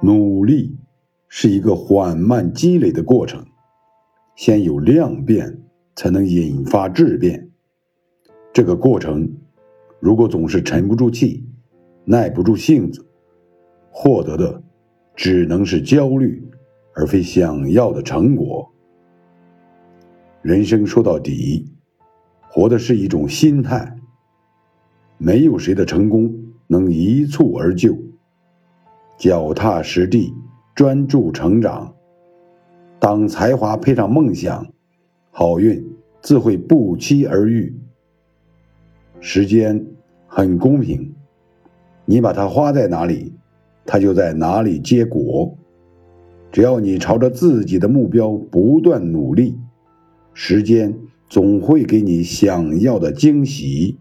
努力是一个缓慢积累的过程，先有量变，才能引发质变。这个过程，如果总是沉不住气，耐不住性子，获得的只能是焦虑，而非想要的成果。人生说到底，活的是一种心态。没有谁的成功能一蹴而就。脚踏实地，专注成长。当才华配上梦想，好运自会不期而遇。时间很公平，你把它花在哪里，它就在哪里结果。只要你朝着自己的目标不断努力，时间总会给你想要的惊喜。